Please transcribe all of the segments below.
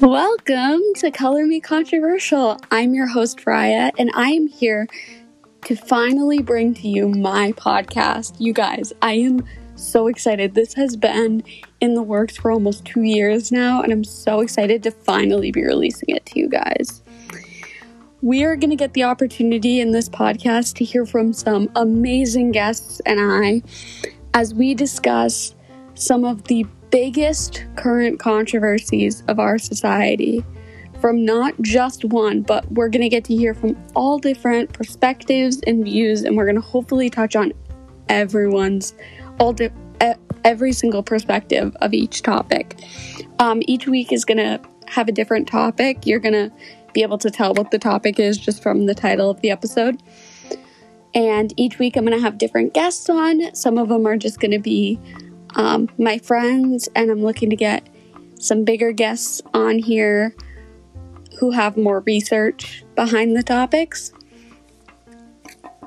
Welcome to Color Me Controversial. I'm your host, Raya, and I am here to finally bring to you my podcast. You guys, I am so excited. This has been in the works for almost two years now, and I'm so excited to finally be releasing it to you guys. We are going to get the opportunity in this podcast to hear from some amazing guests and I as we discuss some of the biggest current controversies of our society from not just one, but we're going to get to hear from all different perspectives and views, and we're going to hopefully touch on everyone's, all di- every single perspective of each topic. Um, each week is going to have a different topic. You're going to be able to tell what the topic is just from the title of the episode. And each week I'm going to have different guests on. Some of them are just going to be um, my friends, and I'm looking to get some bigger guests on here who have more research behind the topics.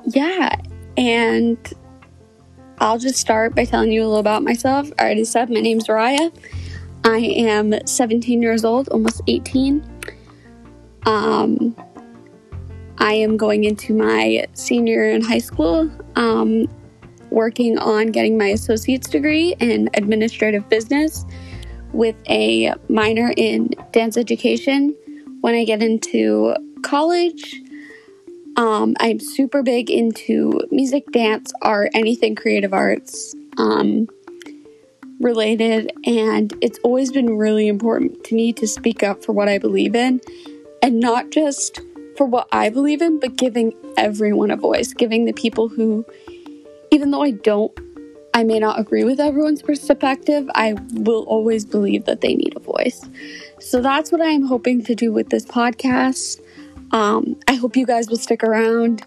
Yeah, and I'll just start by telling you a little about myself. I already said my name's Raya. I am 17 years old, almost 18. Um, I am going into my senior in high school. Um, working on getting my associate's degree in administrative business with a minor in dance education. When I get into college, um, I'm super big into music, dance, art, anything creative arts um, related, and it's always been really important to me to speak up for what I believe in and not just for what I believe in, but giving everyone a voice, giving the people who even though I don't, I may not agree with everyone's perspective, I will always believe that they need a voice. So that's what I'm hoping to do with this podcast. Um, I hope you guys will stick around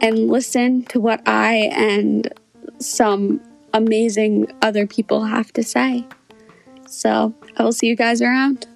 and listen to what I and some amazing other people have to say. So I will see you guys around.